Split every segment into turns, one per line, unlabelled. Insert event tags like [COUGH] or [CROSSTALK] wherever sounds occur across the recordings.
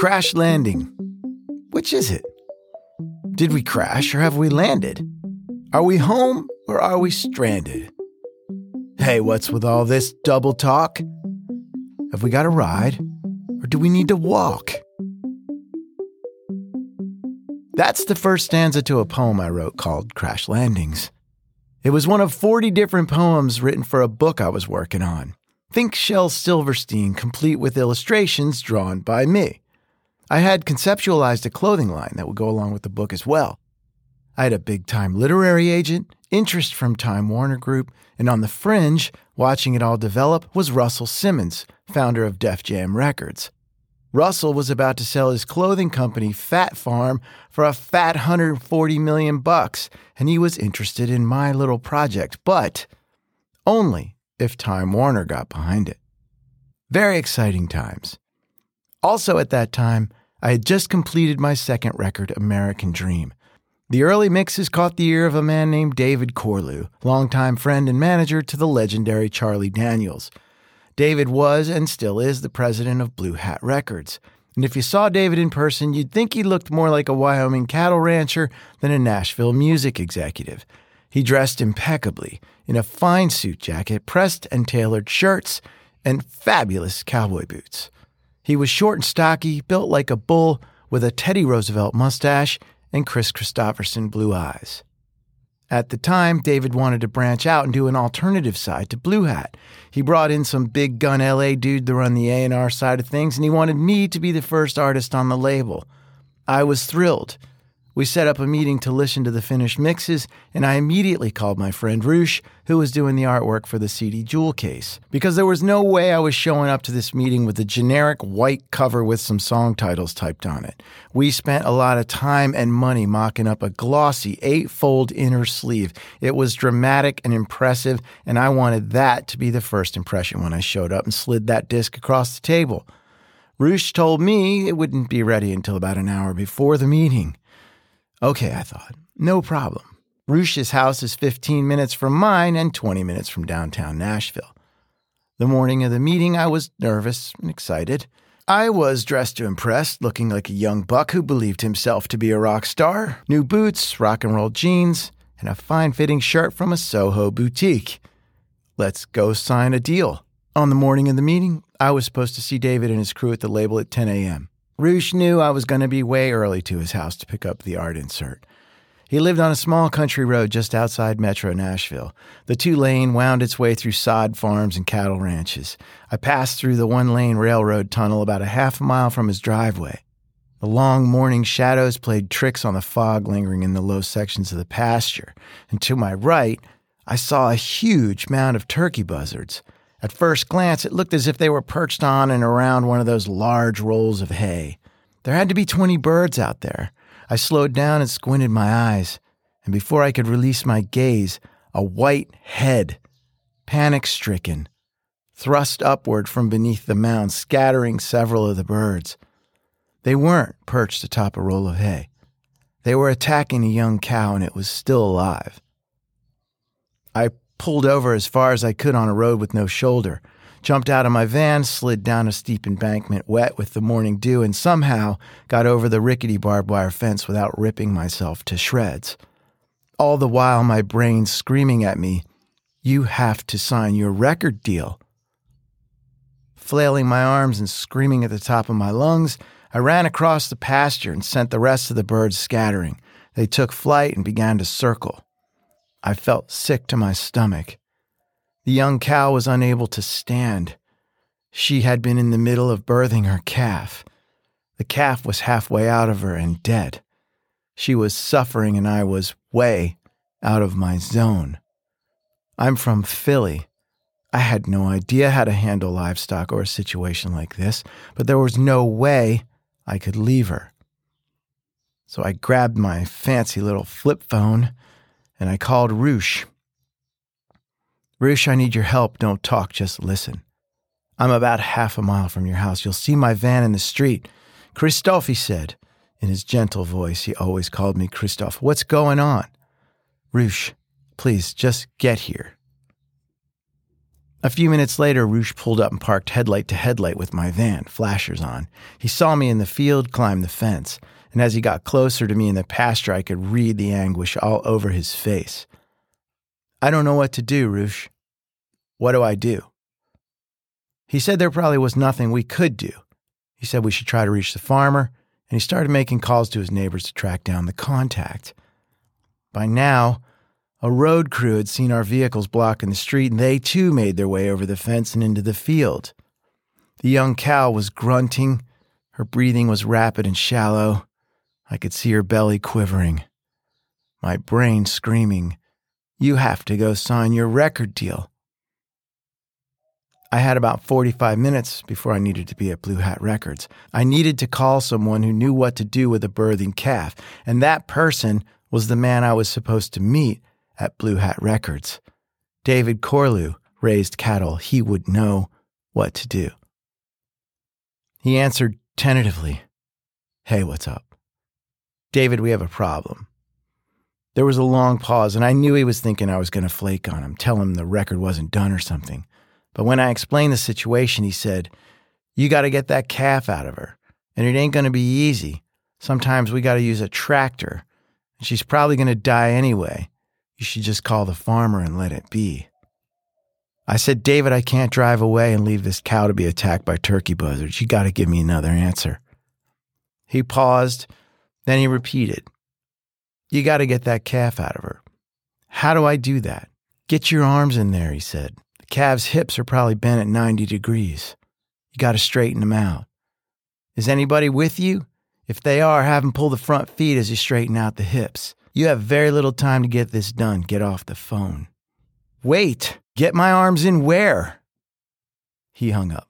Crash landing. Which is it? Did we crash or have we landed? Are we home or are we stranded? Hey, what's with all this double talk? Have we got a ride or do we need to walk? That's the first stanza to a poem I wrote called Crash Landings. It was one of 40 different poems written for a book I was working on. Think Shel Silverstein, complete with illustrations drawn by me. I had conceptualized a clothing line that would go along with the book as well. I had a big time literary agent, interest from Time Warner Group, and on the fringe, watching it all develop, was Russell Simmons, founder of Def Jam Records. Russell was about to sell his clothing company Phat Farm for a fat 140 million bucks, and he was interested in my little project, but only if Time Warner got behind it. Very exciting times. Also at that time, I had just completed my second record, American Dream. The early mixes caught the ear of a man named David Corlew, longtime friend and manager to the legendary Charlie Daniels. David was and still is the president of Blue Hat Records. And if you saw David in person, you'd think he looked more like a Wyoming cattle rancher than a Nashville music executive. He dressed impeccably in a fine suit jacket, pressed and tailored shirts, and fabulous cowboy boots. He was short and stocky, built like a bull, with a Teddy Roosevelt mustache and Kris Kristofferson blue eyes. At the time, David wanted to branch out and do an alternative side to Blue Hat. He brought in some big gun LA dude to run the A&R side of things and he wanted me to be the first artist on the label. I was thrilled. We set up a meeting to listen to the finished mixes, and I immediately called my friend Roosh, who was doing the artwork for the CD Jewel case, because there was no way I was showing up to this meeting with a generic white cover with some song titles typed on it. We spent a lot of time and money mocking up a glossy eight-fold inner sleeve. It was dramatic and impressive, and I wanted that to be the first impression when I showed up and slid that disc across the table. Roosh told me it wouldn't be ready until about an hour before the meeting. Okay, I thought, no problem. Roosh's house is 15 minutes from mine and 20 minutes from downtown Nashville. The morning of the meeting, I was nervous and excited. I was dressed to impress, looking like a young buck who believed himself to be a rock star. New boots, rock and roll jeans, and a fine fitting shirt from a Soho boutique. Let's go sign a deal. On the morning of the meeting, I was supposed to see David and his crew at the label at 10 a.m. Roosh knew I was going to be way early to his house to pick up the art insert. He lived on a small country road just outside Metro Nashville. The two lane wound its way through sod farms and cattle ranches. I passed through the one lane railroad tunnel about a half a mile from his driveway. The long morning shadows played tricks on the fog lingering in the low sections of the pasture, and to my right, I saw a huge mound of turkey buzzards. At first glance, it looked as if they were perched on and around one of those large rolls of hay. There had to be 20 birds out there. I slowed down and squinted my eyes, and before I could release my gaze, a white head, panic stricken, thrust upward from beneath the mound, scattering several of the birds. They weren't perched atop a roll of hay. They were attacking a young cow, and it was still alive. I pulled over as far as I could on a road with no shoulder, jumped out of my van, slid down a steep embankment wet with the morning dew, and somehow got over the rickety barbed wire fence without ripping myself to shreds. All the while, my brain screaming at me, You have to sign your record deal. Flailing my arms and screaming at the top of my lungs, I ran across the pasture and sent the rest of the birds scattering. They took flight and began to circle. I felt sick to my stomach. The young cow was unable to stand. She had been in the middle of birthing her calf. The calf was halfway out of her and dead. She was suffering, and I was way out of my zone. I'm from Philly. I had no idea how to handle livestock or a situation like this, but there was no way I could leave her. So I grabbed my fancy little flip phone and I called Roosh. Roosh, I need your help. Don't talk, just listen. I'm about half a mile from your house. You'll see my van in the street. Christophe, he said, in his gentle voice. He always called me Christophe. What's going on? Roosh, please just get here. A few minutes later, Roosh pulled up and parked headlight to headlight with my van, flashers on. He saw me in the field, climbed the fence, and as he got closer to me in the pasture, I could read the anguish all over his face. I don't know what to do, Roosh. What do I do? He said there probably was nothing we could do. He said we should try to reach the farmer, and he started making calls to his neighbors to track down the contact. By now, a road crew had seen our vehicles blocking the street, and they too made their way over the fence and into the field. The young cow was grunting. Her breathing was rapid and shallow. I could see her belly quivering. My brain screaming, You have to go sign your record deal. I had about 45 minutes before I needed to be at Blue Hat Records. I needed to call someone who knew what to do with a birthing calf, and that person was the man I was supposed to meet at Blue Hat Records. David Corlew raised cattle. He would know what to do. He answered tentatively, Hey, what's up? David, we have a problem. There was a long pause, and I knew he was thinking I was going to flake on him, tell him the record wasn't done or something. But when I explained the situation, he said, You got to get that calf out of her, and it ain't going to be easy. Sometimes we got to use a tractor, and she's probably going to die anyway. You should just call the farmer and let it be. I said, David, I can't drive away and leave this cow to be attacked by turkey buzzards. You got to give me another answer. He paused, then he repeated, You got to get that calf out of her. How do I do that? Get your arms in there, he said. The calf's hips are probably bent at 90 degrees. You got to straighten them out. Is anybody with you? If they are, have them pull the front feet as you straighten out the hips. You have very little time to get this done. Get off the phone. Wait, get my arms in where? He hung up.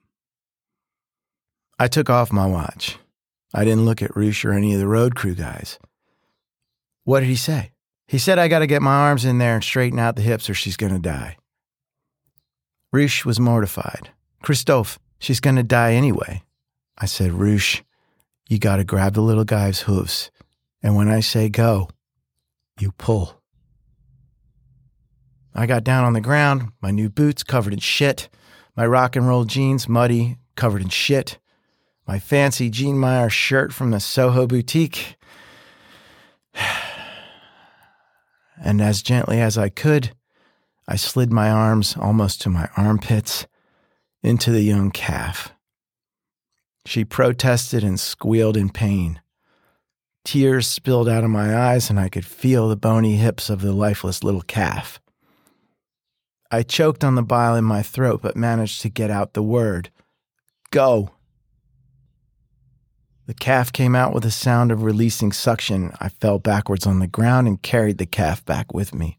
I took off my watch. I didn't look at Roosh or any of the road crew guys. What did he say? He said I got to get my arms in there and straighten out the hips or she's going to die. Roosh was mortified. Christophe, she's going to die anyway. I said, Roosh, you got to grab the little guy's hooves. And when I say go, you pull. I got down on the ground, my new boots covered in shit, my rock and roll jeans muddy, covered in shit, my fancy Jean Meyer shirt from the Soho boutique. [SIGHS] And as gently as I could, I slid my arms almost to my armpits into the young calf. She protested and squealed in pain. Tears spilled out of my eyes, and I could feel the bony hips of the lifeless little calf. I choked on the bile in my throat, but managed to get out the word Go! The calf came out with a sound of releasing suction. I fell backwards on the ground and carried the calf back with me.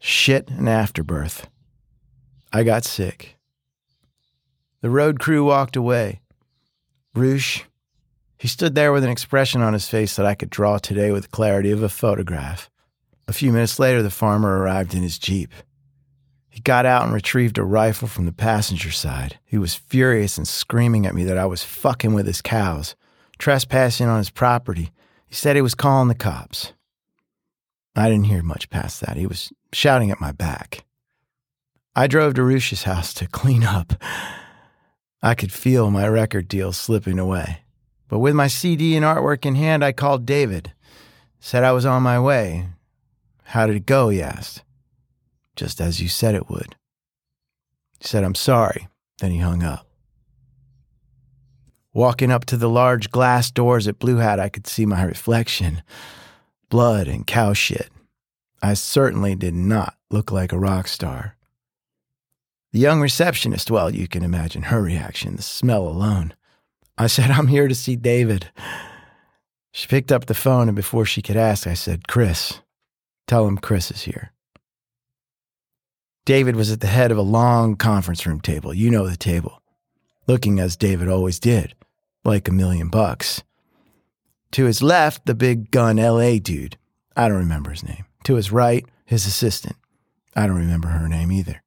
Shit and afterbirth. I got sick. The road crew walked away. Roosh, he stood there with an expression on his face that I could draw today with the clarity of a photograph. A few minutes later, the farmer arrived in his Jeep. He got out and retrieved a rifle from the passenger side. He was furious and screaming at me that I was fucking with his cows, trespassing on his property. He said he was calling the cops. I didn't hear much past that. He was shouting at my back. I drove to Roosh's house to [LAUGHS] clean up. I could feel my record deal slipping away. But with my CD and artwork in hand, I called David. Said I was on my way. How did it go? He asked. Just as you said it would. He said, I'm sorry. Then he hung up. Walking up to the large glass doors at Blue Hat, I could see my reflection blood and cow shit. I certainly did not look like a rock star. The young receptionist, well, you can imagine her reaction, the smell alone. I said, I'm here to see David. She picked up the phone, and before she could ask, I said, Chris, tell him Chris is here. David was at the head of a long conference room table. You know the table. Looking as David always did, like a million bucks. To his left, the big gun LA dude. I don't remember his name. To his right, his assistant. I don't remember her name either.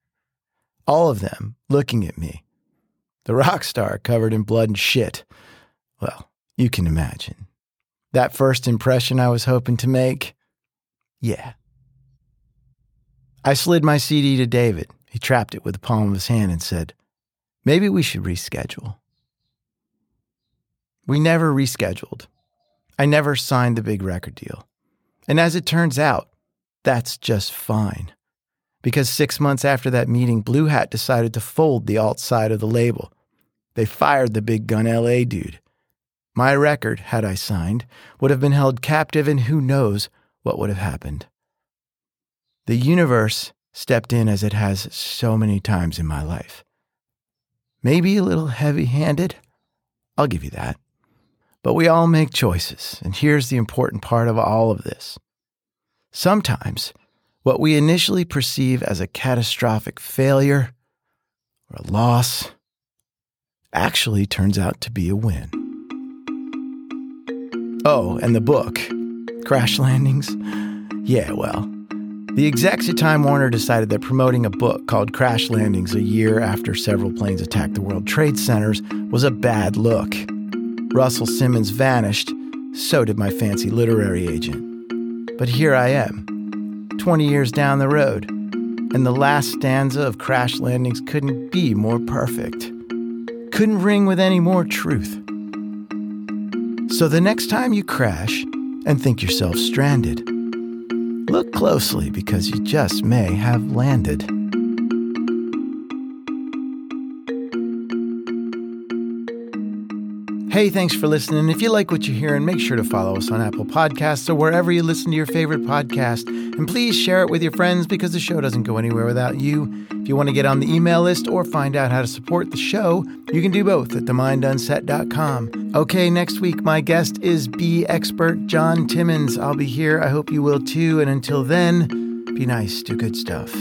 All of them looking at me the rock star covered in blood and shit. Well, you can imagine. That first impression I was hoping to make? Yeah. I slid my CD to David. He trapped it with the palm of his hand and said, Maybe we should reschedule. We never rescheduled. I never signed the big record deal. And as it turns out, that's just fine. Because six months after that meeting, Blue Hat decided to fold the alt side of the label. They fired the big gun LA dude. My record, had I signed, would have been held captive, and who knows what would have happened. The universe stepped in as it has so many times in my life. Maybe a little heavy handed, I'll give you that. But we all make choices, and here's the important part of all of this. Sometimes, what we initially perceive as a catastrophic failure or a loss actually turns out to be a win. Oh, and the book, Crash Landings? Yeah, well, the execs at Time Warner decided that promoting a book called Crash Landings a year after several planes attacked the World Trade Centers was a bad look. Russell Simmons vanished, so did my fancy literary agent. But here I am, 20 years down the road, and the last stanza of Crash Landings couldn't be more perfect. Couldn't ring with any more truth. So the next time you crash and think yourself stranded, look closely because you just may have landed. Hey, thanks for listening. If you like what you're hearing, make sure to follow us on Apple Podcasts or wherever you listen to your favorite podcast. And please share it with your friends because the show doesn't go anywhere without you. If you want to get on the email list or find out how to support the show, you can do both at themindunset.com. Okay, next week, my guest is bee expert John Timmons. I'll be here. I hope you will too. And until then, be nice, do good stuff.